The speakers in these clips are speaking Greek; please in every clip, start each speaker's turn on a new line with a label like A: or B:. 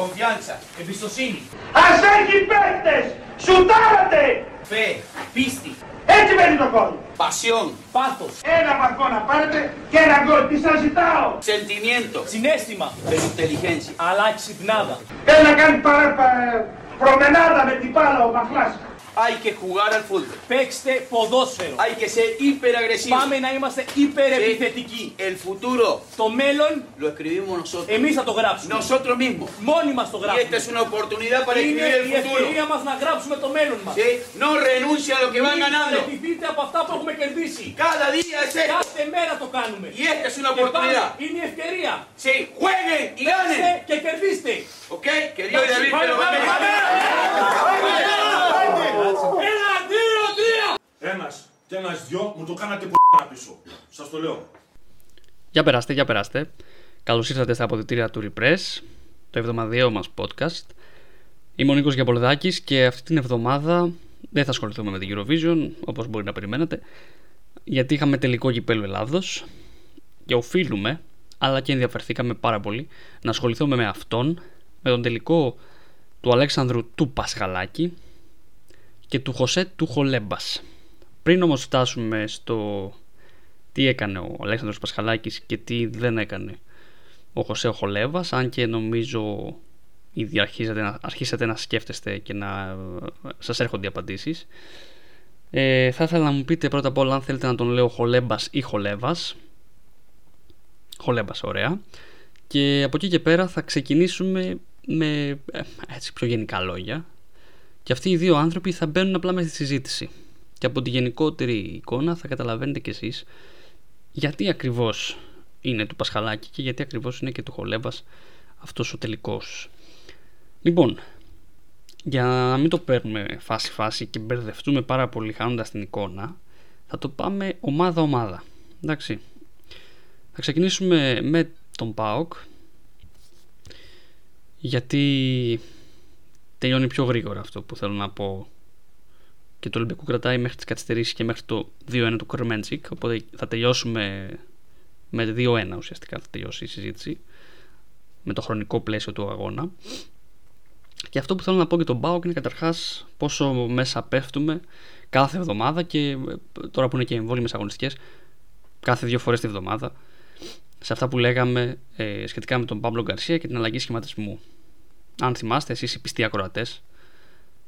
A: Confianza. Εμπιστοσύνη.
B: Ας έχει παίκτες! Σουτάρατε!
A: Fe. Πίστη.
B: Έτσι μένει το γκολ.
A: Pasión. Πάθος.
B: Ένα βαθμό να πάρετε και ένα γκολ. Τι σας ζητάω;
A: Sentimiento.
C: Συνέστημα,
A: Pero inteligencia.
C: αλλά ξυπνάδα.
B: Θέλει να κάνει παρα, πα- προμενάδα με την μπάλα ο Μαχλάς.
A: Hay que jugar al fútbol.
C: Παίξτε ποδόσφαιρο.
A: Hay que ser hiperagresivo.
C: Πάμε να είμαστε υπερεπιθετικοί.
A: El futuro
C: Το μέλλον
A: lo escribimos nosotros.
C: εμείς θα το γράψουμε.
A: Nosotros mismos.
C: Μόνοι μας το
A: Y
C: γράψουμε.
A: esta es una oportunidad para
C: Είναι
A: escribir
C: η
A: el futuro.
C: ευκαιρία μας να γράψουμε το μέλλον μας.
A: ¿Sí? No renuncia a lo que van
C: Μην
A: ganando.
C: παραιτηθείτε από αυτά που έχουμε κερδίσει.
A: Cada día es esto.
C: Κάθε μέρα το κάνουμε.
A: Y esta es una
C: Και πάλι
A: oportunidad.
C: είναι η ευκαιρία.
A: Sí, jueguen y
C: Παίξτε
A: ganen.
C: και κερδίστε.
A: ¿Ok? Que Dios y David te lo
C: Πάμε,
A: bendiga.
C: Ένα, δύο, τρία.
D: Ένας και ένας δυο μου το κάνατε που πίσω. Σας το λέω.
E: Για περάστε, για περάστε. Καλώς ήρθατε στα αποδητήρια του Repress, το εβδομαδιαίο μας podcast. Είμαι ο Νίκος Γιαμπολδάκης και αυτή την εβδομάδα δεν θα ασχοληθούμε με την Eurovision, όπως μπορεί να περιμένετε, γιατί είχαμε τελικό κυπέλο Ελλάδος και οφείλουμε, αλλά και ενδιαφερθήκαμε πάρα πολύ, να ασχοληθούμε με αυτόν, με τον τελικό του Αλέξανδρου του Πασχαλάκη και του Χωσέ του Χολέμπας. Πριν όμως φτάσουμε στο τι έκανε ο Αλέξανδρος Πασχαλάκης και τι δεν έκανε ο Χωσέ Χολέβας αν και νομίζω ήδη αρχίσατε να, αρχίσατε να σκέφτεστε και να ε, σας έρχονται οι απαντήσεις ε, θα ήθελα να μου πείτε πρώτα απ' όλα αν θέλετε να τον λέω Χολέμπας ή Χολέβας. Χολέμπας ωραία. Και από εκεί και πέρα θα ξεκινήσουμε με ε, έτσι πιο γενικά λόγια και αυτοί οι δύο άνθρωποι θα μπαίνουν απλά μέσα στη συζήτηση και από τη γενικότερη εικόνα θα καταλαβαίνετε κι εσείς γιατί ακριβώς είναι του Πασχαλάκη και γιατί ακριβώς είναι και του Χολέβας αυτός ο τελικός. Λοιπόν, για να μην το παίρνουμε φάση-φάση και μπερδευτούμε πάρα πολύ χάνοντας την εικόνα, θα το πάμε ομάδα-ομάδα. Εντάξει. Θα ξεκινήσουμε με τον ΠΑΟΚ, γιατί τελειώνει πιο γρήγορα αυτό που θέλω να πω και το Ολυμπιακό κρατάει μέχρι τις καθυστερήσεις και μέχρι το 2-1 του Κρεμέντζικ οπότε θα τελειώσουμε με 2-1 ουσιαστικά θα τελειώσει η συζήτηση με το χρονικό πλαίσιο του αγώνα και αυτό που θέλω να πω και τον Μπάουκ είναι καταρχάς πόσο μέσα πέφτουμε κάθε εβδομάδα και ε, τώρα που είναι και εμβόλυμες αγωνιστικές κάθε δύο φορές τη εβδομάδα σε αυτά που λέγαμε ε, σχετικά με τον Παύλο Γκαρσία και την αλλαγή σχηματισμού. Αν θυμάστε εσείς οι πιστοί ακροατές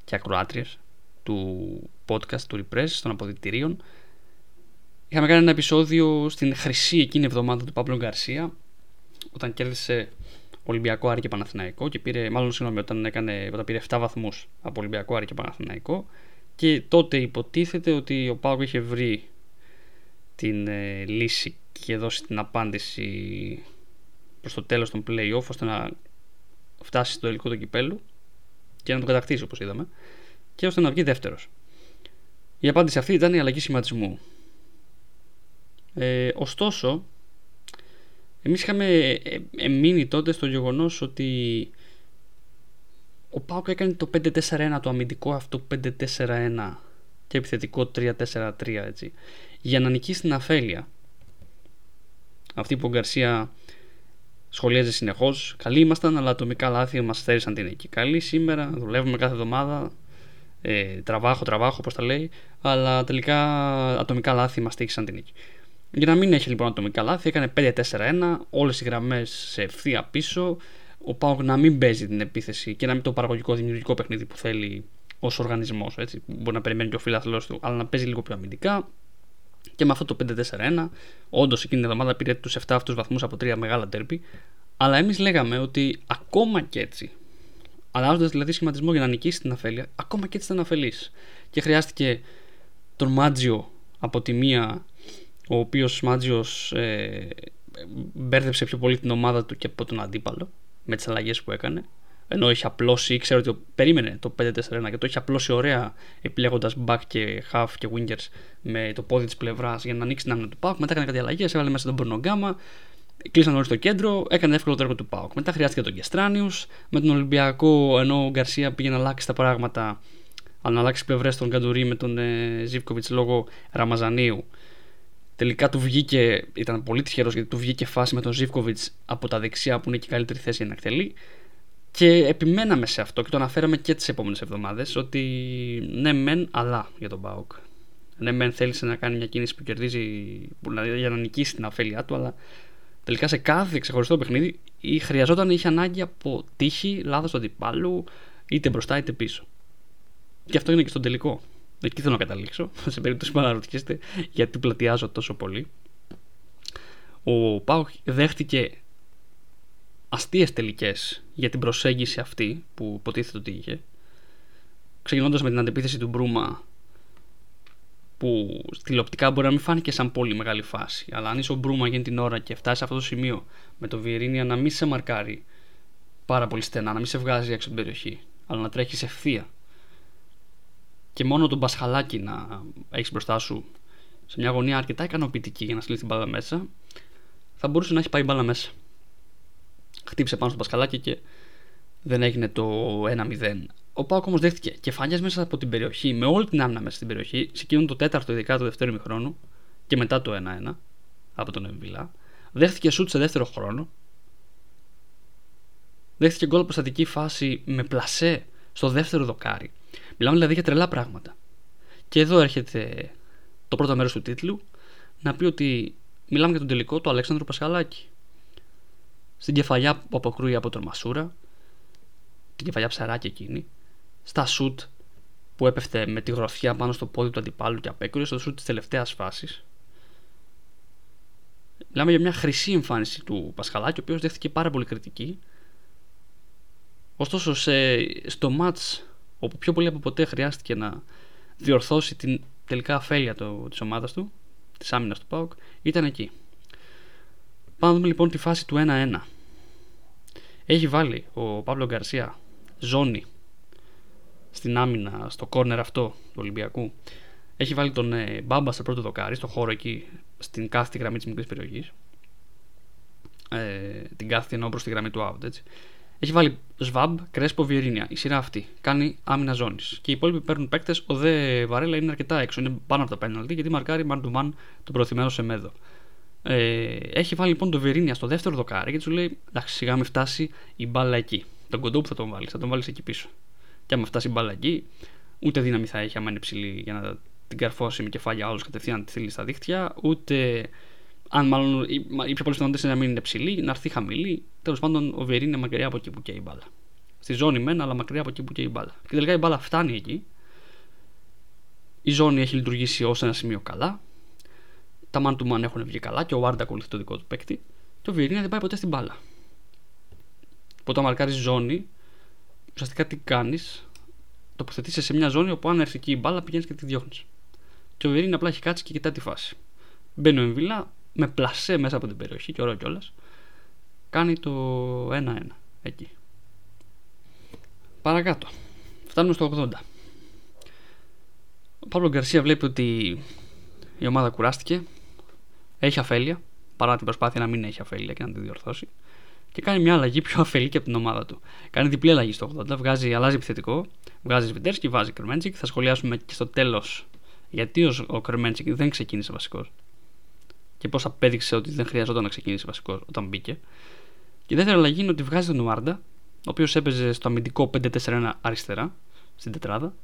E: και ακροάτριες του podcast του Repress των αποδητηρίων είχαμε κάνει ένα επεισόδιο στην χρυσή εκείνη εβδομάδα του Παύλο Γκαρσία όταν κέρδισε Ολυμπιακό Άρη και Παναθηναϊκό και πήρε, μάλλον συγγνώμη, όταν, έκανε, όταν πήρε 7 βαθμούς από Ολυμπιακό Άρη και Παναθηναϊκό. Και τότε υποτίθεται ότι ο Πάοκ είχε βρει την ε, λύση και δώσει την απάντηση προς το τέλος των play-off ώστε να φτάσει στο τελικό του κυπέλου και να το κατακτήσει όπως είδαμε και ώστε να βγει δεύτερος. Η απάντηση αυτή ήταν η αλλαγή σχηματισμού. Ε, ωστόσο, εμείς είχαμε ε, ε, μείνει τότε στο γεγονός ότι ο Πάουκ έκανε το 5-4-1, το αμυντικό αυτό 5-4-1 και επιθετικό 3-4-3 έτσι, για να νικήσει την αφέλεια. Αυτή που ο Γκαρσία σχολίαζε συνεχώς. Καλοί ήμασταν, αλλά ατομικά λάθη μας στέρισαν την νίκη. Καλή σήμερα, δουλεύουμε κάθε εβδομάδα. Ε, τραβάχω, τραβάχω, όπω τα λέει. Αλλά τελικά ατομικά λάθη μας τύχησαν την νίκη. Για να μην έχει λοιπόν ατομικά λάθη, έκανε 5-4-1, όλες οι γραμμές σε ευθεία πίσω. Ο Πάοκ να μην παίζει την επίθεση και να μην το παραγωγικό δημιουργικό παιχνίδι που θέλει ως οργανισμός. Μπορεί να περιμένει και ο φίλαθλο του, αλλά να παίζει λίγο πιο αμυντικά. Και με αυτό το 5-4-1, όντως εκείνη την εβδομάδα πήρε τους 7 αυτούς βαθμούς από τρία μεγάλα τέρπι. Αλλά εμείς λέγαμε ότι ακόμα και έτσι, αλλάζοντας δηλαδή σχηματισμό για να νικήσει την αφέλεια, ακόμα και έτσι ήταν αφελής. Και χρειάστηκε τον Μάτζιο από τη μία, ο οποίος Μάτζιος ε, μπέρδεψε πιο πολύ την ομάδα του και από τον αντίπαλο με τις αλλαγές που έκανε. Ενώ είχε απλώσει, ήξερε ότι περίμενε το 5-4-1 και το είχε απλώσει ωραία επιλέγοντας back και half και wingers με το πόδι της πλευράς για να ανοίξει την άμυνα του Πάουκ. Μετά έκανε κάτι αλλαγές, έβαλε μέσα τον Μπορνογκάμα, κλείσαν όλοι στο κέντρο, έκανε εύκολο το έργο του Πάουκ. Μετά χρειάστηκε τον Κεστράνιους, με τον Ολυμπιακό, ενώ ο Γκαρσία πήγε να αλλάξει τα πράγματα, αλλά να αλλάξει πλευρές τον Καντουρί με τον ε, Ζήβκοβιτ λόγω Ραμαζανίου. Τελικά του βγήκε, ήταν πολύ τυχερός γιατί του βγήκε φάση με τον Ζήβκοβιτ από τα δεξιά που είναι και η καλύτερη θέση για να εκτελεί. Και επιμέναμε σε αυτό και το αναφέραμε και τις επόμενες εβδομάδες ότι ναι, μεν, αλλά για τον Μπάουκ. Ναι, μεν θέλησε να κάνει μια κίνηση που κερδίζει που, δηλαδή, για να νικήσει την αφέλειά του, αλλά τελικά σε κάθε ξεχωριστό παιχνίδι ή χρειαζόταν ή είχε ανάγκη από τύχη, λάθος του αντιπάλου, είτε μπροστά είτε πίσω. Και αυτό είναι και στον τελικό. Εκεί θέλω να καταλήξω, σε περίπτωση που αναρωτιέστε γιατί πλατιάζω τόσο πολύ. Ο Πάουκ δέχτηκε αστείες τελικές για την προσέγγιση αυτή που υποτίθεται ότι είχε. Ξεκινώντας με την αντεπίθεση του Μπρούμα, που τηλεοπτικά μπορεί να μην φάνηκε σαν πολύ μεγάλη φάση. Αλλά αν είσαι ο Μπρούμα για την ώρα και φτάσεις σε αυτό το σημείο με το Βιερίνια να μην σε μαρκάρει πάρα πολύ στενά, να μην σε βγάζει έξω από την περιοχή, αλλά να τρέχεις ευθεία. Και μόνο τον Πασχαλάκι να έχεις μπροστά σου σε μια γωνία αρκετά ικανοποιητική για να στείλεις την μπάλα μέσα, θα μπορούσε να έχει πάει μπάλα μέσα. Χτύπησε πάνω στο Πασχαλάκι και δεν έγινε το 1-0. Ο Πάοκ όμως δέχτηκε κεφάλια μέσα από την περιοχή, με όλη την άμυνα μέσα στην περιοχή, σε εκείνον το τέταρτο, ειδικά το δεύτερο ημιχρόνο και μετά το 1-1 από τον Εμβιλά. Δέχτηκε σουτ σε δεύτερο χρόνο. Δέχτηκε γκολ προστατική φάση με πλασέ στο δεύτερο δοκάρι. Μιλάμε δηλαδή για τρελά πράγματα. Και εδώ έρχεται το πρώτο μέρος του τίτλου να πει ότι μιλάμε για τον τελικό του Αλέξανδρου Πασχαλάκη. Στην κεφαλιά που αποκρούει από τον Μασούρα, την κεφαλιά ψαράκι εκείνη, στα σουτ που έπεφτε με τη γροθιά πάνω στο πόδι του αντιπάλου και απέκρουε στο σουτ της τελευταίας φάσης. Μιλάμε για μια χρυσή εμφάνιση του Πασχαλάκη, ο οποίος δέχτηκε πάρα πολύ κριτική. Ωστόσο, σε, στο match όπου πιο πολύ από ποτέ χρειάστηκε να διορθώσει την τελικά αφέλεια το, της ομάδας του, της άμυνας του ΠΑΟΚ, ήταν εκεί. Πάμε να δούμε λοιπόν τη φάση του 1-1. Έχει βάλει ο Παύλο Γκαρσία ζώνη στην άμυνα, στο κόρνερ αυτό του Ολυμπιακού. Έχει βάλει τον ε, Μπάμπα στο πρώτο δοκάρι, στο χώρο εκεί, στην κάθετη γραμμή της μικρής περιοχής. Ε, την κάθετη εννοώ προς τη γραμμή του out, έτσι. Έχει βάλει Σβάμπ, Κρέσπο, Βιερίνια. Η σειρά αυτή. Κάνει άμυνα ζώνης. Και οι υπόλοιποι παίρνουν παίκτες. Ο Δε Βαρέλα είναι αρκετά έξω. Είναι πάνω από τα πέναλτι γιατί μαρκάρει man to man τον προθυμένο Σεμέδο. Ε, έχει βάλει λοιπόν το Βιερίνια στο δεύτερο δοκάρι και του λέει: Εντάξει, σιγά μην φτάσει η μπάλα εκεί. Τον κοντό που θα τον βάλεις, θα τον βάλεις εκεί πίσω. Και άμα φτάσει η μπάλα εκεί, ούτε δύναμη θα έχει άμα είναι ψηλή για να την καρφώσει με κεφάλια όλου κατευθείαν να τη στείλει στα δίχτυα, ούτε αν μάλλον οι, πιο πολλέ πιθανότητε είναι να μην είναι ψηλή, να έρθει χαμηλή. Τέλος πάντων, ο Βιερίνη είναι μακριά από εκεί που καίει η μπάλα. Στη ζώνη μεν, αλλά μακριά από εκεί που καίει η μπάλα. Και τελικά η μπάλα φτάνει εκεί. Η ζώνη έχει λειτουργήσει ως ένα σημείο καλά. Τα man to man έχουν βγει καλά και ο Βάρντα ακολουθεί το δικό του παίκτη. Και ο Βιερίνη δεν πάει ποτέ στην μπάλα. Οπότε, όταν μαρκάρεις ζώνη, ουσιαστικά τι κάνεις, τοποθετήσει σε μια ζώνη όπου αν έρθει εκεί η μπάλα πηγαίνεις και τη διώχνεις. Και ο Βιερίνη απλά έχει κάτσει και κοιτά τη φάση. Μπαίνει ο Εμβιλά, με πλασέ μέσα από την περιοχή και ωραίο κιόλας. Κάνει το 1-1 εκεί. Παρακάτω. Φτάνουμε στο 80. Ο Παύλο Γκαρσία βλέπει ότι η ομάδα κουράστηκε. Έχει αφέλεια. Παρά την προσπάθεια να μην έχει αφέλεια και να τη διορθώσει. Και κάνει μια αλλαγή πιο αφελή και από την ομάδα του. Κάνει διπλή αλλαγή στο 80. Βγάζει, αλλάζει επιθετικό. Βγάζει και βάζει Κρεμέντσικ. Θα σχολιάσουμε και στο τέλος γιατί ο Κρεμέντσικ δεν ξεκίνησε βασικός και πώς απέδειξε ότι δεν χρειαζόταν να ξεκινήσει βασικός όταν μπήκε. Και η δεύτερη αλλαγή είναι ότι βγάζει τον Ουάρντα, ο οποίος έπαιζε στο αμυντικό 5-4-1 αριστερά, στην τετράδα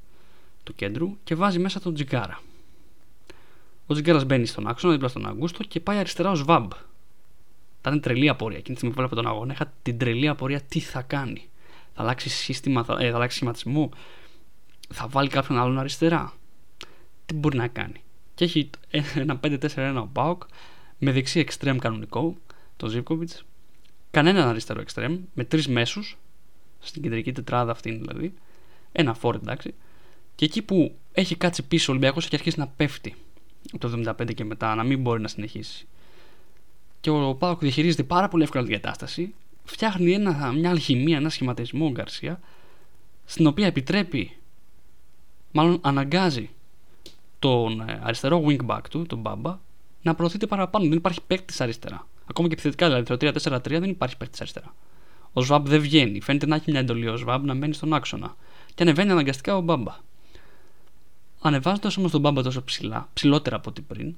E: του κέντρου, και βάζει μέσα τον Τζιγκάρα. Ο Τζιγκάρα μπαίνει στον άξονα δίπλα στον Αγκούστο και πάει αριστερά ως Βαμπ. Ήταν τρελή απορία. Εκείνη τη στιγμή που έβλεπα τον αγώνα, είχα την τρελή απορία τι θα κάνει. Θα αλλάξει σύστημα, θα, ε, θα αλλάξει σχηματισμό, θα βάλει κάποιον άλλον αριστερά. Τι μπορεί να κάνει και έχει ένα 5-4-1 ο Μπάουκ με δεξί εξτρέμ κανονικό, τον Ζήπκοβιτ, κανέναν αριστερό εξτρέμ, με τρεις μέσους, στην κεντρική τετράδα αυτή δηλαδή, ένα φόρ εντάξει, και εκεί που έχει κάτσει πίσω ο Ολυμπιακός έχει αρχίσει να πέφτει από το 75 και μετά, να μην μπορεί να συνεχίσει. Και ο Πάοκ διαχειρίζεται πάρα πολύ εύκολα την κατάσταση, φτιάχνει ένα, μια αλχημία, ένα σχηματισμό Γκαρσία, στην οποία επιτρέπει, μάλλον αναγκάζει τον ε, αριστερό wingback του, τον Μπάμπα, να προωθείται παραπάνω. Δεν υπάρχει παίκτης αριστερά. Ακόμα και επιθετικά δηλαδή, το 3-4-3 δεν υπάρχει παίκτης αριστερά. Ο Σβάμπ δεν βγαίνει. Φαίνεται να έχει μια εντολή ο Σβάμπ να μένει στον άξονα. Και ανεβαίνει αναγκαστικά ο Μπάμπα. Ανεβάζοντας όμως τον Μπάμπα τόσο ψηλά, ψηλότερα από ό,τι πριν,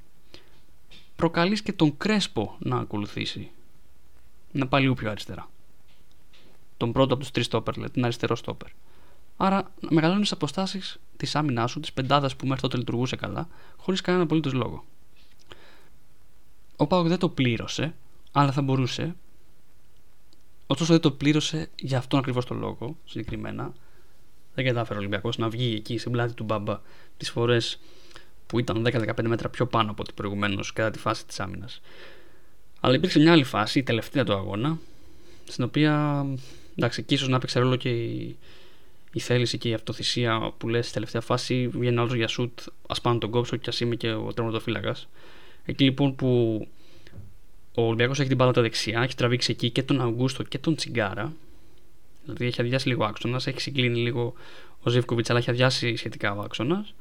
E: προκαλείς και τον Κρέσπο να ακολουθήσει. Να πάει λίγο πιο αριστερά. τον πρώτο από τους τρεις στόπερ, δηλαδή την αριστερό στόπερ. Άρα μεγαλώνεις τι αποστάσεις της άμυνάς σου, της πεντάδας που μέχρι τότε λειτουργούσε καλά, χωρίς κανένα απολύτως λόγο. Ο Πάοκ δεν το πλήρωσε, αλλά θα μπορούσε. Ωστόσο δεν το πλήρωσε για αυτόν ακριβώς τον λόγο συγκεκριμένα. Δεν κατάφερε ο Ολυμπιακός να βγει εκεί στην πλάτη του Μπάμπα τις φορές που ήταν 10-15 μέτρα πιο πάνω από ό,τι προηγουμένως κατά τη φάση της άμυνας. Αλλά υπήρξε μια άλλη φάση, η τελευταία του αγώνα, στην οποία εντάξει, και ίσως να έπαιξε ρόλο και η, η θέληση και η αυτοθυσία που λες στη τελευταία φάση. Βγαίνει άλλος για σουτ, ας πάνω τον κόψω και ας είμαι και ο τερματοφύλακας. Εκεί λοιπόν που ο Ολυμπιακός έχει την μπάλα τα δεξιά, έχει τραβήξει εκεί και τον Αυγούστο και τον Τσιγκάρα. Δηλαδή έχει αδειάσει λίγο άξονας, έχει συγκλίνει λίγο ο Ζεύκοβιτ, αλλά έχει αδειάσει σχετικά ο άξονας.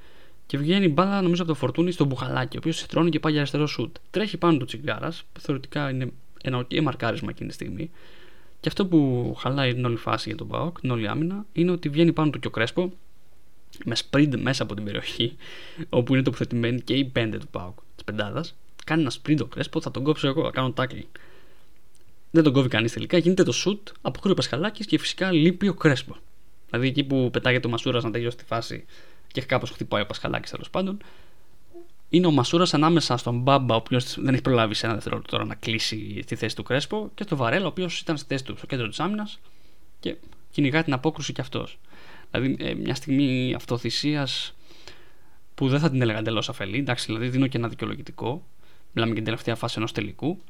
E: Και βγαίνει η μπάλα, νομίζω, από το φορτούνι στον Μπουχαλάκι, ο οποίος τρώνει και πάει για αριστερό σουτ. Τρέχει πάνω του Τσιγκάρας, που θεωρητικά είναι ένα οκ μαρκάρισμα εκείνη τη στιγμή. Και αυτό που χαλάει την όλη φάση για τον ΠΑΟΚ, την όλη άμυνα, είναι ότι βγαίνει πάνω του και ο Κρέσπο με σπριντ μέσα από την περιοχή, όπου είναι τοποθετημένη και η πέντε του ΠΑΟΚ της πεντάδας. Κάνει ένα σπριντ ο Κρέσπο, θα τον κόψω εγώ, θα κάνω τάκλιν. Δεν τον κόβει κανείς τελικά, γίνεται το σουτ, αποκρούει ο Πασχαλάκης και φυσικά λείπει ο Κρέσπο. Δηλαδή εκεί που πετάγεται ο Μασούρας να τελειώσει τη φάση και κάπως χτυπάει ο Πασχαλάκης τέλος πάντων, είναι ο Μασούρας ανάμεσα στον Μπάμπα, ο οποίος δεν έχει προλάβει σε ένα δευτερόλεπτο τώρα να κλείσει στη θέση του Κρέσπο, και στον Βαρέλα, ο οποίος ήταν στη θέση του στο κέντρο της άμυνας και κυνηγάει την απόκρουση κι αυτός. Δηλαδή, ε, μια στιγμή αυτοθυσίας που δεν θα την έλεγα εντελώ αφελή, εντάξει, δηλαδή δίνω και ένα δικαιολογητικό. Μιλάμε για την τελευταία φάση ενός τελικού,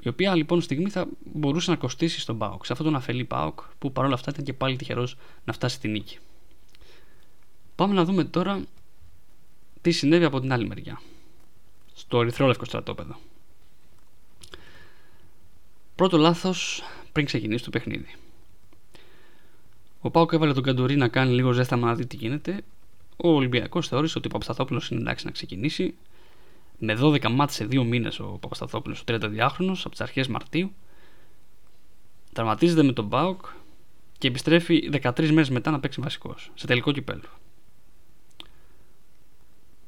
E: η οποία λοιπόν στιγμή θα μπορούσε να κοστίσει στον Πάοκ. Σε αυτόν τον αφελή Πάοκ, που παρόλα αυτά ήταν και πάλι τυχερός να φτάσει στη νίκη. Πάμε να δούμε τώρα τι συνέβη από την άλλη μεριά. Στο ερυθρόλευκο στρατόπεδο. Πρώτο λάθος πριν ξεκινήσει το παιχνίδι. Ο Πάοκ έβαλε τον Καντορί να κάνει λίγο ζέσταμα να δει τι γίνεται. Ο Ολυμπιακός θεώρησε ότι ο Παπασταθόπουλος είναι εντάξει να ξεκινήσει. Με 12 μάτσε σε 2 μήνες ο Παπασταθόπουλος, ο 32χρονο, από τις αρχές Μαρτίου. Τραυματίζεται με τον Πάοκ και επιστρέφει 13 μέρες μετά να παίξει βασικός σε τελικό κυπέλλου.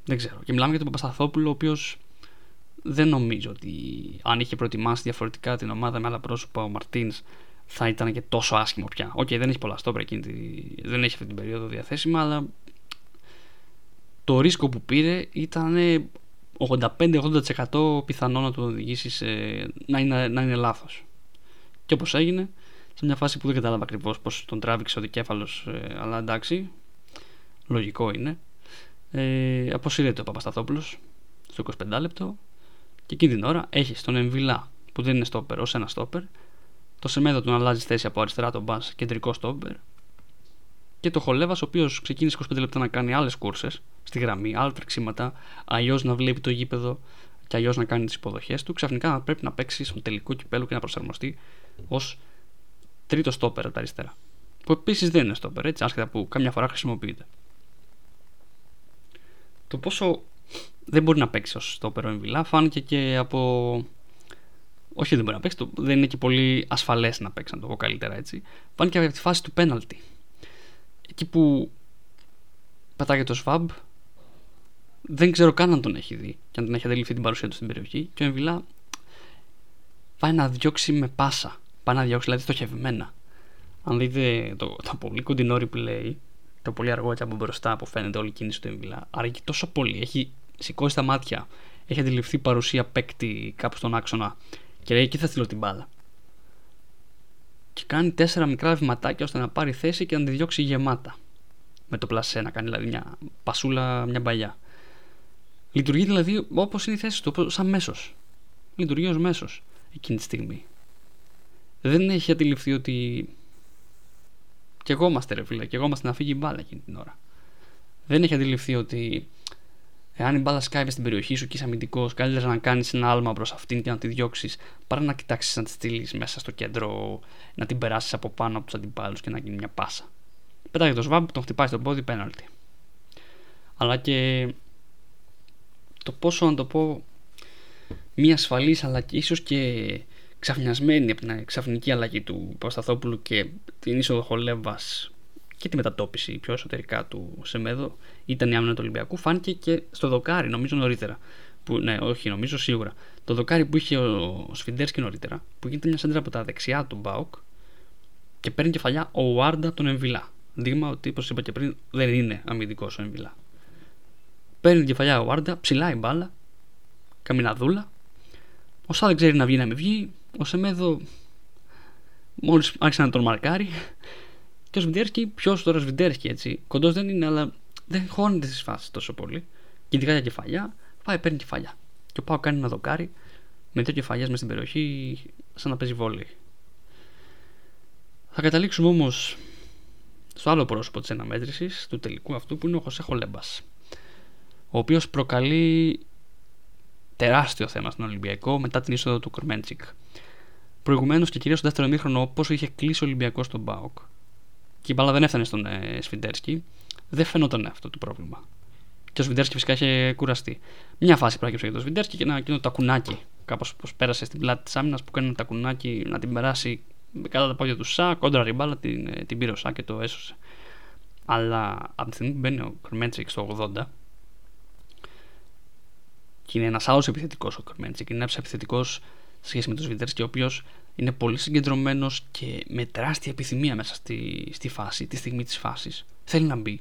E: Δεν ξέρω. Και μιλάμε για τον Παπασταθόπουλο, ο οποίος δεν νομίζω ότι αν είχε προετοιμάσει διαφορετικά την ομάδα με άλλα πρόσωπα ο Μαρτίνς θα ήταν και τόσο άσχημο πια. Οκ, okay, δεν έχει πολλά στόπερ εκείνη τη... δεν έχει αυτή την περίοδο διαθέσιμα, αλλά το ρίσκο που πήρε ήταν 85-80% πιθανό να το οδηγήσεις σε... να είναι, να είναι λάθος. Και όπως έγινε, σε μια φάση που δεν κατάλαβα ακριβώς πώς τον τράβηξε ο δικέφαλος, ε, αλλά εντάξει, λογικό είναι. Ε, αποσύρεται ο Παπασταθόπουλος στο 25 λεπτό και εκείνη την ώρα έχει τον Εμβιλά που δεν είναι στόπερ ως ένα στόπερ, το Σεμέδο του να αλλάζει θέση από αριστερά τον Μπα κεντρικό στόπερ και το Χολέβας ο οποίος ξεκίνησε 25 λεπτά να κάνει άλλες κούρσε στη γραμμή, άλλα τρεξίματα, αλλιώς να βλέπει το γήπεδο και αλλιώς να κάνει τις υποδοχές του, ξαφνικά πρέπει να παίξει στον τελικό κυπέλο και να προσαρμοστεί ως τρίτο στόπερ από τα αριστερά. Που επίσης δεν είναι στόπερ, έτσι, άσχετα που κάμια φορά χρησιμοποιείται το πόσο δεν μπορεί να παίξει ως το Εμβιλά φάνηκε και από. Όχι, δεν μπορεί να παίξει, το... δεν είναι και πολύ ασφαλές να παίξει, να το πω καλύτερα έτσι. Φάνηκε από τη φάση του πέναλτι. Εκεί που πετάγεται το Σβάμπ, δεν ξέρω καν αν τον έχει δει και αν τον έχει αντιληφθεί την παρουσία του στην περιοχή. Και ο Εμβιλά πάει να διώξει με πάσα. Πάει να διώξει δηλαδή στοχευμένα. Αν δείτε το, το πολύ κοντινό replay, το πολύ αργό έτσι από μπροστά που φαίνεται όλη η κίνηση του Εμβιλά. Αργεί τόσο πολύ. Έχει σηκώσει τα μάτια. Έχει αντιληφθεί παρουσία παίκτη κάπου στον άξονα. Και λέει: Εκεί θα στείλω την μπάλα. Και κάνει τέσσερα μικρά βηματάκια ώστε να πάρει θέση και να τη διώξει γεμάτα. Με το πλασέ να κάνει δηλαδή μια πασούλα, μια μπαλιά. Λειτουργεί δηλαδή όπως είναι η θέση του, σαν μέσος. Λειτουργεί ως μέσος εκείνη τη στιγμή. Δεν έχει αντιληφθεί ότι και εγώ είμαστε ρε φίλε, και εγώ είμαστε να φύγει η μπάλα εκείνη την ώρα. Δεν έχει αντιληφθεί ότι εάν η μπάλα σκάβει στην περιοχή σου και είσαι αμυντικός, καλύτερα να κάνεις ένα άλμα προς αυτήν και να τη διώξεις, παρά να κοιτάξεις να τη στείλεις μέσα στο κέντρο, να την περάσεις από πάνω από τους αντιπάλους και να γίνει μια πάσα. Πετάει το σβάμπ, τον χτυπάει στον πόδι, πέναλτι. Αλλά και το πόσο να το πω, μια ασφαλής αλλά και ίσως και ξαφνιασμένη από την ξαφνική αλλαγή του Παπασταθόπουλου και την είσοδο Χολέβας και τη μετατόπιση πιο εσωτερικά του Σεμέδο ήταν η άμυνα του Ολυμπιακού. Φάνηκε και στο δοκάρι, νομίζω νωρίτερα. Που, ναι, όχι, νομίζω σίγουρα. Το δοκάρι που είχε ο, ο Σφιντέρσκι νωρίτερα, που γίνεται μια σέντρα από τα δεξιά του Μπάουκ, και παίρνει κεφαλιά ο Βάρντα από τον Εμβιλά. Δείγμα ότι, όπως είπα και πριν, δεν είναι αμυντικός ο Εμβιλά. Παίρνει κεφαλιά ο Βάρντα, ψηλά η μπάλα, καμιναδούλα. Ο Σά δεν ξέρει να βγει να μην βγει. Ο Σεμέδο μόλις άρχισε να τον μαρκάρει. Και ο Σβιντέρσκι, ποιος τώρα Σβιντέρσκι έτσι. Κοντός δεν είναι, αλλά δεν χώνεται στις φάσεις τόσο πολύ. Και ειδικά για κεφαλιά, πάει παίρνει κεφαλιά. Και ο Πάο κάνει ένα δοκάρι με δύο κεφαλιέ μες στην περιοχή, σαν να παίζει βόλη. Θα καταλήξουμε όμως στο άλλο πρόσωπο της αναμέτρησης του τελικού αυτού που είναι ο Χωσέ Χολέμπας. Ο οποίος προκαλεί τεράστιο θέμα στον Ολυμπιακό μετά την είσοδο του Κορμέντσικ. Προηγουμένως και κυρίως στο δεύτερο μήχρονο, πόσο είχε κλείσει ο Ολυμπιακός στον Μπάουκ και η μπάλα δεν έφτανε στον ε, Σφιντέρσκι, δεν φαινόταν αυτό το πρόβλημα. Και ο Σφιντέρσκι φυσικά είχε κουραστεί. Μια φάση πρόκειψε για τον Σφιντέρσκι και ένα εκείνο τακουνάκι. Κάπως πως πέρασε στην πλάτη της άμυνας που κάνει ένα τακουνάκι να την περάσει κάτω τα πόδια του Σα, κόντρα η μπάλα την, ε, την πήρε ο Σα και το έσωσε. Αλλά από τη στιγμή που μπαίνει ο Κορμέντσικ στο 80, και είναι ένας άλλος επιθετικός ο Κορμέντσικ, είναι ένας επιθετικός σχέση με τον Σφιντέρσκι, ο οποίος είναι πολύ συγκεντρωμένος και με τεράστια επιθυμία μέσα στη, στη φάση, τη στιγμή της φάσης. Θέλει να μπει.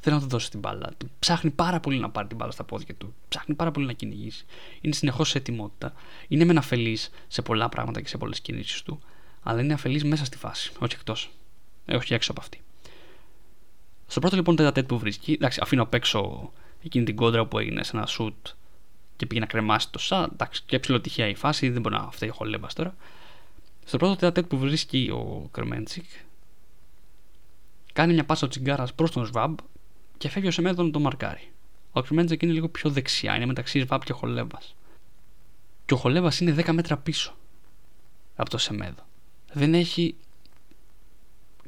E: Θέλει να του δώσει την μπάλα. Ψάχνει πάρα πολύ να πάρει την μπάλα στα πόδια του. Ψάχνει πάρα πολύ να κυνηγήσει. Είναι συνεχώς σε ετοιμότητα. Είναι μεν αφελής σε πολλά πράγματα και σε πολλές κινήσεις του, αλλά είναι αφελής μέσα στη φάση, όχι εκτός. Ε, όχι έξω από αυτή. Στο πρώτο λοιπόν τέταρτο που βρίσκει, εντάξει, αφήνω απ' έξω εκείνη την κόντρα που έγινε σε ένα σουτ και πήγε να κρεμάσει το σα. Εντάξει, και ψιλοτυχαία η φάση, δεν μπορεί να φταίει ο Χολέμπας τώρα. Στο πρώτο τέταρτο που βρίσκει ο Κρμέντσικ, κάνει μια πάσα ο Τσιγκάρας προς τον Σβαμπ και φεύγει ο Σεμέδο να τον μαρκάρει. Ο Κρμέντσικ είναι λίγο πιο δεξιά, είναι μεταξύ Σβαμπ και Χολέμπας. Και ο Χολέμπας είναι 10 μέτρα πίσω από το Σεμέδο. Δεν έχει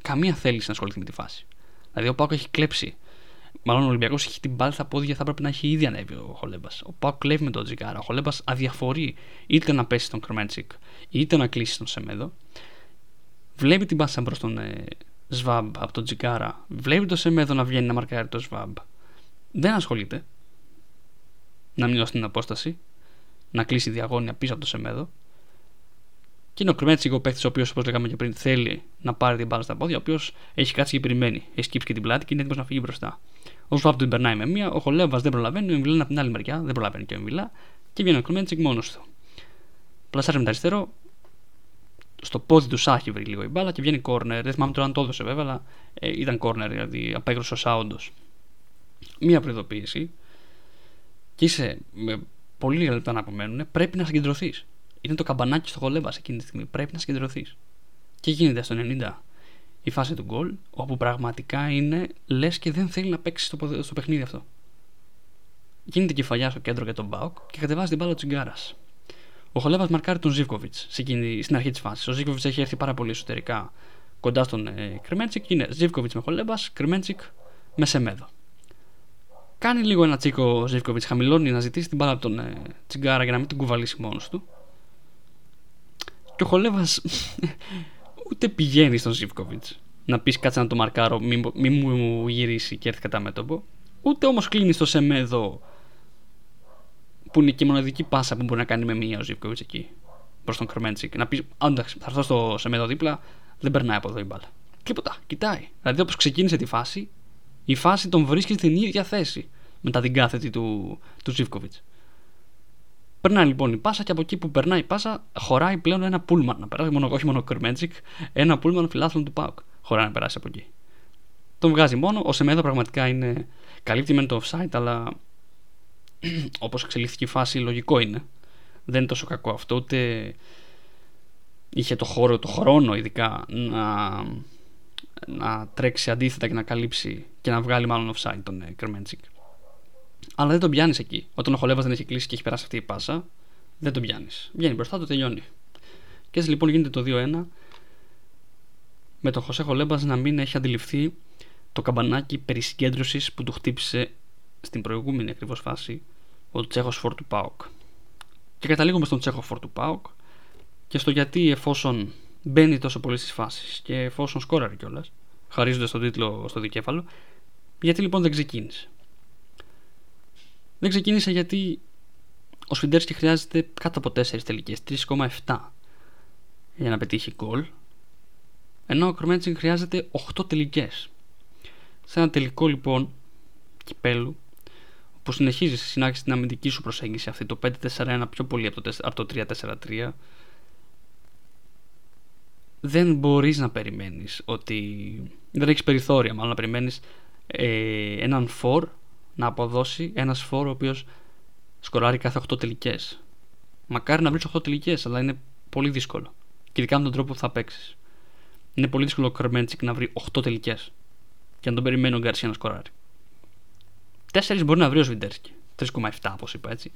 E: καμία θέληση να ασχοληθεί με τη φάση. Δηλαδή ο ΠΑΟΚ έχει κλέψει. Μάλλον ο Ολυμπιακός έχει την μπάλα στα πόδια, θα πρέπει να έχει ήδη ανέβει ο Χολέμπας. Ο ΠΑΟΚ κλέβει με τον Τσιγγάρα. Ο Χολέμπας αδιαφορεί είτε να πέσει στον Κρμέντσικ είτε να κλείσει τον Σεμέδο. Βλέπει την πάσα προς τον ε, Σβάμπ από τον Τσιγγάρα. Βλέπει τον Σεμέδο να βγαίνει να μαρκάρει τον Σβάμπ. Δεν ασχολείται να μειώσει την απόσταση, να κλείσει διαγώνια πίσω από τον Σεμέδο. Και είναι ο Κρμέντσικ ο παίχτης, ο οποίος, όπως λέγαμε και πριν, θέλει να πάρει την μπάλα στα πόδια, ο οποίος έχει κάτσει και περιμένει. Έχει σκύψει και την πλάτη και είναι έτοιμος να φύγει μπροστά. Ο Σβάμπ την περνάει με μία, ο Χολέβας δεν προλαβαίνει, ο Εμβιλά από την άλλη μεριά δεν προλαβαίνει και ο Εμβιλά και βγαίνει ο Κρεμέντσικ μόνος του. Πλασάρει με το αριστερό, στο πόδι του Σάχη βρει λίγο η μπάλα και βγαίνει κόρνερ. Δεν θυμάμαι τώρα αν το έδωσε βέβαια, αλλά ε, ήταν κόρνερ, δηλαδή απέκρουσε ο Σάουντο. Μία προειδοποίηση και είσαι με πολύ λίγα λεπτά να απομένουν, πρέπει να συγκεντρωθείς. Είναι το καμπανάκι στο χολέβας εκείνη τη στιγμή. Πρέπει να συγκεντρωθείς. Και γίνεται στο 90 η φάση του γκολ, όπου πραγματικά είναι λες και δεν θέλει να παίξει στο, στο παιχνίδι αυτό. Γίνεται κεφαλιά στο κέντρο για τον Μπάουκ και κατεβάζει την μπάλα του Τσιγκάρας. Ο Χολέβας μαρκάρει τον Ζήβκοβιτ στην αρχή της φάσης. Ο Ζήβκοβιτ έχει έρθει πάρα πολύ εσωτερικά κοντά στον ε, Κρεμέντσικ. Είναι Ζήβκοβιτ με Χολέβας, Κρεμέντσικ με Σεμέδο. Κάνει λίγο ένα τσίκο ο Ζήβκοβιτ, χαμηλώνει να ζητήσει την μπάλα από τον ε, Τσιγκάρα για να μην την κουβαλήσει μόνος του. Και ο Χολέβας ούτε πηγαίνει στον Ζήβκοβιτ να πεις κάτσε να το μαρκάρω, μην, μη μου γυρίσει και έρθει κατά μέτωπο. Ούτε όμως κλείνει στο Σεμέδο που είναι και η μοναδική πάσα που μπορεί να κάνει με μία ο Ζήβκοβιτ εκεί προς τον Κρεμέντσικ. Να πεις, εντάξει, θα έρθω στο Σεμέδο δίπλα, δεν περνάει από εδώ η μπάλα. Τίποτα, κοιτάει. Δηλαδή όπως ξεκίνησε τη φάση, η φάση τον βρίσκει στην ίδια θέση μετά την κάθετη του, του Ζήβκοβιτ. Περνάει λοιπόν η πάσα και από εκεί που περνάει η πάσα χωράει πλέον ένα πούλμαν να περάσει, μόνο, όχι μόνο ο Κρεμέντσικ, ένα πούλμαν φιλάθλων του Πάουκ. Χωράει να περάσει από εκεί. Τον βγάζει μόνο. Ο Σεμέδο πραγματικά είναι. Καλύπτει μεν το offside, αλλά όπως εξελίχθηκε η φάση, λογικό είναι. Δεν είναι τόσο κακό αυτό, ούτε είχε το χώρο, το χρόνο ειδικά να, να τρέξει αντίθετα και να καλύψει και να βγάλει μάλλον offside τον ε, Κρεμέντσικ. Αλλά δεν τον πιάνεις εκεί. Όταν ο Χολέβας δεν έχει κλείσει και έχει περάσει αυτή η πάσα, δεν τον πιάνεις. Βγαίνει μπροστά, το τελειώνει. Και έτσι λοιπόν γίνεται το 2-1 με τον Χωσέ Χολέμπας να μην έχει αντιληφθεί το καμπανάκι περί που του χτύπησε στην προηγούμενη ακριβώς φάση ο Τσέχος Φορ του Πάοκ. Και καταλήγουμε στον Τσέχος Φορ του Πάοκ και στο γιατί εφόσον μπαίνει τόσο πολύ στις φάσεις και εφόσον σκόραρε κιόλας, χαρίζοντας τον τίτλο στο δικέφαλο, γιατί λοιπόν δεν ξεκίνησε. Δεν ξεκίνησε γιατί ο Σφιντέρσκι χρειάζεται κάτω από 4 τελικές, 3,7 για να πετύχει γκολ. Ενώ ο Κρμέντσικ χρειάζεται 8 τελικές. Σε ένα τελικό λοιπόν κυπέλου, που συνεχίζει να έχει την αμυντική σου προσέγγιση αυτή, το 5-4-1 πιο πολύ από το, από το 3-4-3, δεν μπορείς να περιμένεις ότι δεν έχεις περιθώρια μάλλον να περιμένεις ε, έναν φορ να αποδώσει ένας φορ ο οποίος σκοράρει κάθε 8 τελικές. Μακάρι να βρεις 8 τελικές αλλά είναι πολύ δύσκολο. Και ειδικά με τον τρόπο που θα παίξεις. είναι πολύ δύσκολο ο Καρμέντσικ να βρει 8 τελικές και να τον περιμένει ο Γκαρσία να σκοράρει. 4 μπορεί να βρει ο Σβιντέρσκι 3,7 όπως είπα έτσι.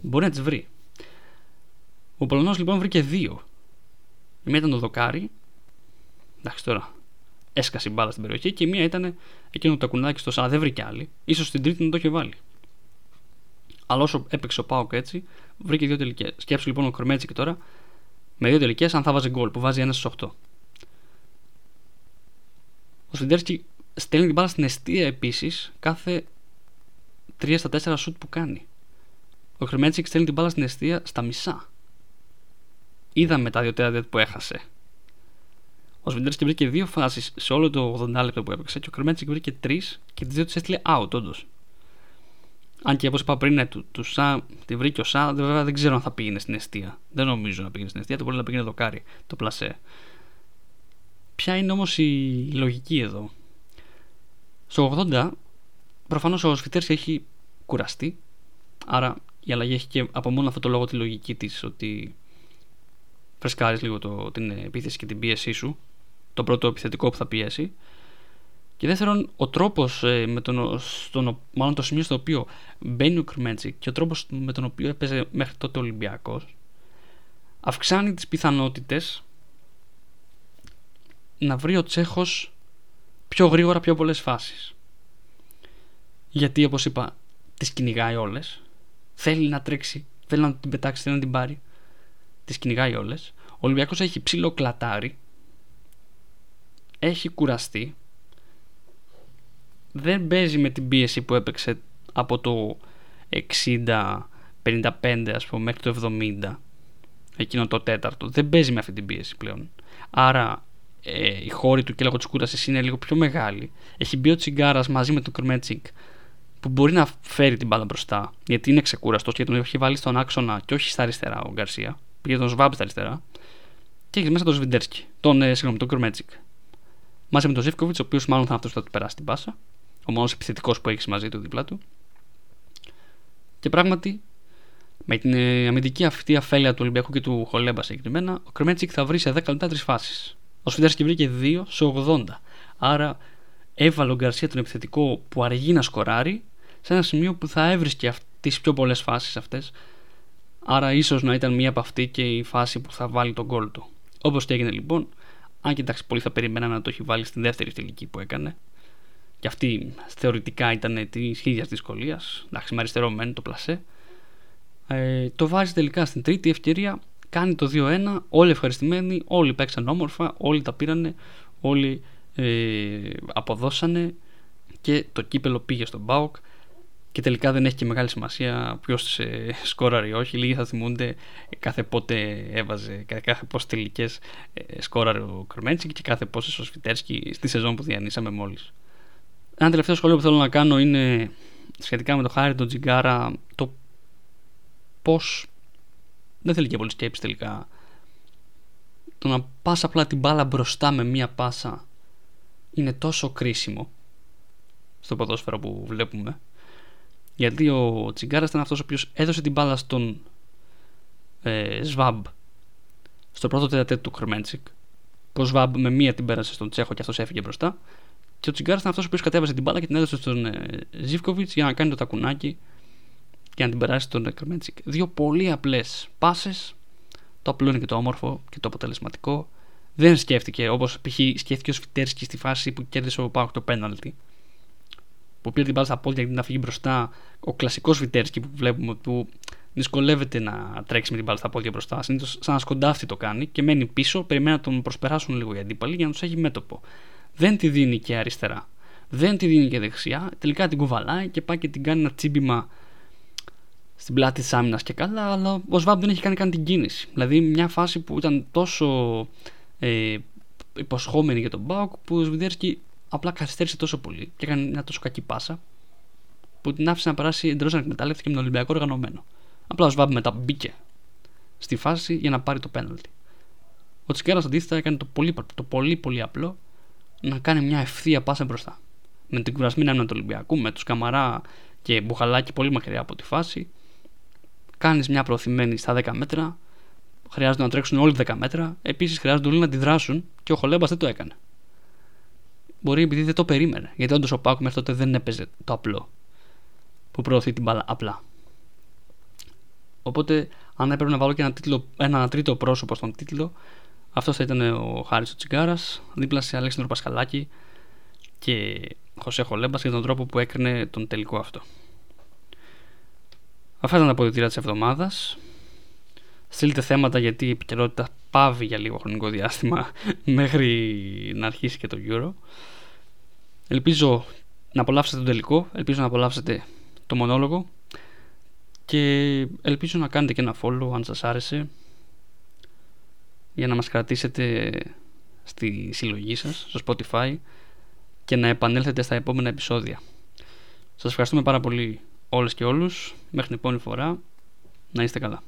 E: Μπορεί να τις βρει. Ο Πολωνός λοιπόν βρήκε 2 η μία ήταν το δοκάρι. Εντάξει τώρα. Έσκασε η μπάλα στην περιοχή και η μία ήταν εκείνο το τακουνάκι στο σαν. Δεν βρήκε άλλη. σω την τρίτη να το είχε βάλει. Αλλά όσο έπαιξε ο Πάοκ έτσι, βρήκε δύο τελικές. Σκέψου λοιπόν ο Κορμέτσι τώρα με δύο τελικές αν θα βάζει γκολ που βάζει ένα στους 8. Ο Σφιντέρσκι στέλνει την μπάλα στην αιστεία επίσης κάθε 3 στα 4 σουτ που κάνει. Ο Κρεμέτσικ στέλνει την μπάλα στην αιστεία στα μισά είδαμε τα δύο τέταρτα που έχασε. Ο Σβιντέρσκι βρήκε δύο φάσεις σε όλο το 80 λεπτό που έπαιξε και ο Κρεμέντσικ βρήκε τρεις και τις δύο τις έστειλε out, όντως. Αν και όπως είπα πριν, ναι, του, του Σα, τη βρήκε ο Σα, βέβαια δεν ξέρω αν θα πήγαινε στην αιστεία. Δεν νομίζω να πήγαινε στην αιστεία, το μπορεί να πήγαινε δοκάρι, το πλασέ. Ποια είναι όμως η λογική εδώ; Στο 80, προφανώς ο Σφιτέρση έχει κουραστεί. Άρα η αλλαγή έχει και από μόνο αυτό το λόγο τη λογική της ότι φρεσκάρεις λίγο το, την επίθεση και την πίεσή σου το πρώτο επιθετικό που θα πιέσει. Και δεύτερον ο τρόπος ε, με τον, στον, μάλλον το σημείο στο οποίο μπαίνει ο Κρμέντσικ και ο τρόπος με τον οποίο έπαιζε μέχρι τότε ο Ολυμπιακός αυξάνει τις πιθανότητες να βρει ο Τσέχος πιο γρήγορα πιο πολλές φάσεις. Γιατί όπως είπα τις κυνηγάει όλες. Θέλει να τρέξει θέλει να την πετάξει, θέλει να την πάρει τι κυνηγάει όλες. Ο Ολυμπιακός έχει ψηλό κλατάρι. Έχει κουραστεί. Δεν παίζει με την πίεση που έπαιξε από το 60, 55 ας πούμε μέχρι το 70 εκείνο το τέταρτο δεν παίζει με αυτή την πίεση πλέον άρα ε, η χώρη του και λόγω της κούρασης είναι λίγο πιο μεγάλη έχει μπει ο Τσιγκάρας μαζί με τον Κρμέτσικ που μπορεί να φέρει την μπάλα μπροστά γιατί είναι ξεκούραστος και τον έχει βάλει στον άξονα και όχι στα αριστερά ο Γκαρσία πήγε τον Σβάμπ στα αριστερά και έχει μέσα τον Σβιντέρσκι, τον, ε, συγγνώμη, τον Κορμέτσικ. Μαζί με τον Ζήφκοβιτς, ο οποίος μάλλον θα αυτός που θα του περάσει την πάσα. Ο μόνος επιθετικός που έχει μαζί του δίπλα του. Και πράγματι, με την ε, αμυντική αυτή αφέλεια του Ολυμπιακού και του Χολέμπα συγκεκριμένα, ο Κρεμέτσικ θα βρει σε 10 λεπτά τρεις φάσεις. Ο Σφιντέρσκι βρήκε 2 σε 80. Άρα έβαλε ο Γκαρσία τον επιθετικό που αργεί να σκοράρει σε ένα σημείο που θα έβρισκε τις πιο πολλές φάσεις αυτές Άρα ίσως να ήταν μία από αυτή και η φάση που θα βάλει τον γκολ του. Όπως και έγινε λοιπόν, αν κοιτάξεις πολύ θα περιμένα να το έχει βάλει στην δεύτερη τελική που έκανε. Και αυτή θεωρητικά ήταν της ίδιας δυσκολίας. Εντάξει, με αριστερό μένει το πλασέ. Ε, το βάζει τελικά στην τρίτη ευκαιρία. Κάνει το 2-1. Όλοι ευχαριστημένοι. Όλοι παίξαν όμορφα. Όλοι τα πήρανε. Όλοι ε, αποδώσανε. Και το κύπελο πήγε στον Μπάουκ και τελικά δεν έχει και μεγάλη σημασία ποιος ε, σκόραρε ή όχι. Λίγοι θα θυμούνται κάθε πότε έβαζε, κάθε πόσες τελικές ε, σκόραρε ο Κρμέντσικ και κάθε πόσες ο Σφιτέρσκι στη σεζόν που διανύσαμε μόλις. Ένα τελευταίο σχόλιο που θέλω να κάνω είναι σχετικά με το χάρη τον Τζιγκάρα το πώς δεν θέλει και πολύ σκέψη τελικά το να πας απλά την μπάλα μπροστά με μία πάσα είναι τόσο κρίσιμο στο ποδόσφαιρο που βλέπουμε γιατί ο Τσιγκάρας ήταν αυτός ο οποίος έδωσε την μπάλα στον ε, Σβάμπ στο πρώτο τέταρτο του Κρμέντσικ. Που ο Σβάμπ με μία την πέρασε στον Τσέχο και αυτός έφυγε μπροστά. Και ο Τσιγκάρας ήταν αυτός ο οποίος κατέβασε την μπάλα και την έδωσε στον ε, Ζήφκοβιτς για να κάνει το τακουνάκι και να την περάσει στον Κρμέντσικ. Δύο πολύ απλές πάσες. Το απλό είναι και το όμορφο και το αποτελεσματικό. Δεν σκέφτηκε όπως π.χ. σκέφτηκε ο Σφιτέρσκι στη φάση που κέρδισε ο Πάουκ το πέναλτι που πήρε την μπάλα στα πόδια γιατί να φύγει μπροστά. Ο κλασικός Βιτέρσκι που βλέπουμε που δυσκολεύεται να τρέξει με την μπάλα στα πόδια μπροστά. Συνήθως σαν να σκοντάφτει το κάνει και μένει πίσω, περιμένει να τον προσπεράσουν λίγο οι αντίπαλοι για να τους έχει μέτωπο. Δεν τη δίνει και αριστερά. Δεν τη δίνει και δεξιά. Τελικά την κουβαλάει και πάει και την κάνει ένα τσίμπημα στην πλάτη της άμυνας και καλά, αλλά ο Σβάμπ δεν έχει κάνει καν την κίνηση. Δηλαδή μια φάση που ήταν τόσο ε, υποσχόμενοι για τον Μπάουκ που ο Σβιντέρσκι απλά καθυστέρησε τόσο πολύ και έκανε μια τόσο κακή πάσα που την άφησε να περάσει εντελώς ανεκμετάλλευτη με τον Ολυμπιακό οργανωμένο. Απλά ο Σβάμπ μετά μπήκε στη φάση για να πάρει το πέναλτι. Ο Τσικέρας αντίθετα έκανε το πολύ, το πολύ, πολύ απλό να κάνει μια ευθεία πάσα μπροστά. Με την κουρασμένη άμυνα του Ολυμπιακού, με τους Καμαρά και Μπουχαλάκη πολύ μακριά από τη φάση. Κάνεις μια προωθημένη στα 10 μέτρα. Χρειάζεται να τρέξουν όλοι 10 μέτρα. Επίσης χρειάζεται όλοι να αντιδράσουν και ο Χολέμπας δεν το έκανε. Μπορεί επειδή δεν το περίμενε. Γιατί όντως ο Πάκου μέχρι τότε δεν έπαιζε το απλό. Που προωθεί την μπάλα απλά. Οπότε, αν έπρεπε να βάλω και ένα, τίτλο, ένα τρίτο πρόσωπο στον τίτλο, αυτό θα ήταν ο Χάρης ο Τσιγκάρας, δίπλα σε Αλέξανδρο Πασχαλάκη και Χωσέ Χολέμπας για τον τρόπο που έκρινε τον τελικό αυτό. Αυτά ήταν τα αποδητήρια της εβδομάδας. Στείλτε θέματα γιατί η επικαιρότητα πάβει για λίγο χρονικό διάστημα μέχρι να αρχίσει και το Euro. Ελπίζω να απολαύσετε τον τελικό, ελπίζω να απολαύσετε το μονόλογο και ελπίζω να κάνετε και ένα follow αν σας άρεσε για να μας κρατήσετε στη συλλογή σας, στο Spotify και να επανέλθετε στα επόμενα επεισόδια. Σας ευχαριστούμε πάρα πολύ όλες και όλους. Μέχρι την επόμενη φορά. Να είστε καλά.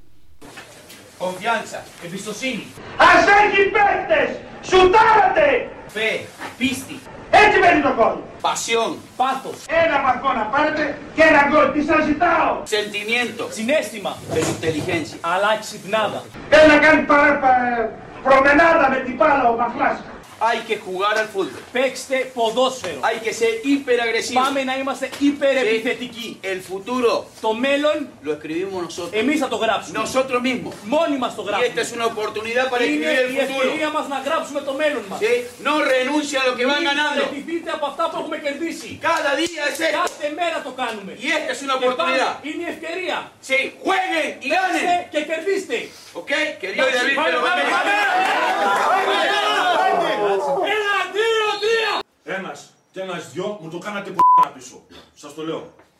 A: Confianza,
C: Εμπιστοσύνη.
B: Ας έχει παίκτες! Σουτάρατε!
A: fe, pisti,
B: Έτσι παίζει το κόλ.
A: pasión,
C: Πάθος.
B: Ένα βαθμό να πάρετε και ένα γκολ. Τι σας ζητάω;
A: sentimiento,
C: Συνέστημα.
A: pero inteligencia.
C: Αλλά ξυπνάδα.
B: Θέλει να κάνει παρά, πα- προμενάδα με την μπάλα ο Μαχλάς.
A: Hay que jugar al fútbol.
C: Παίξτε ποδόσφαιρο.
A: Hay que ser hiperagresivo.
C: Πάμε να είμαστε υπερεπιθετικοί.
A: El futuro
C: Το μέλλον
A: lo escribimos nosotros.
C: εμείς θα το γράψουμε.
A: Nosotros mismos.
C: Μόνοι μας το
A: Y esta
C: γράψουμε.
A: es una oportunidad para
C: Είναι
A: escribir el
C: η ευκαιρία
A: futuro.
C: μας να γράψουμε το μέλλον μας.
A: ¿Sí? No renuncia a lo que van
C: Μην
A: ganando.
C: παραιτηθείτε από αυτά που έχουμε κερδίσει.
A: Cada día es esto.
C: Κάθε μέρα το κάνουμε.
A: Y esta es una
C: Και πάλι
A: oportunidad.
C: είναι η ευκαιρία.
A: Sí, jueguen y
C: Παίξτε
A: ganen.
C: και κερδίστε.
A: ¿Ok? Que Dios y David te lo
C: Πάμε,
A: bendiga.
C: Πάμε, Ένα, δύο, τρία.
D: Ένας και ένας δυο μου το κάνατε πίσω. Σας το λέω.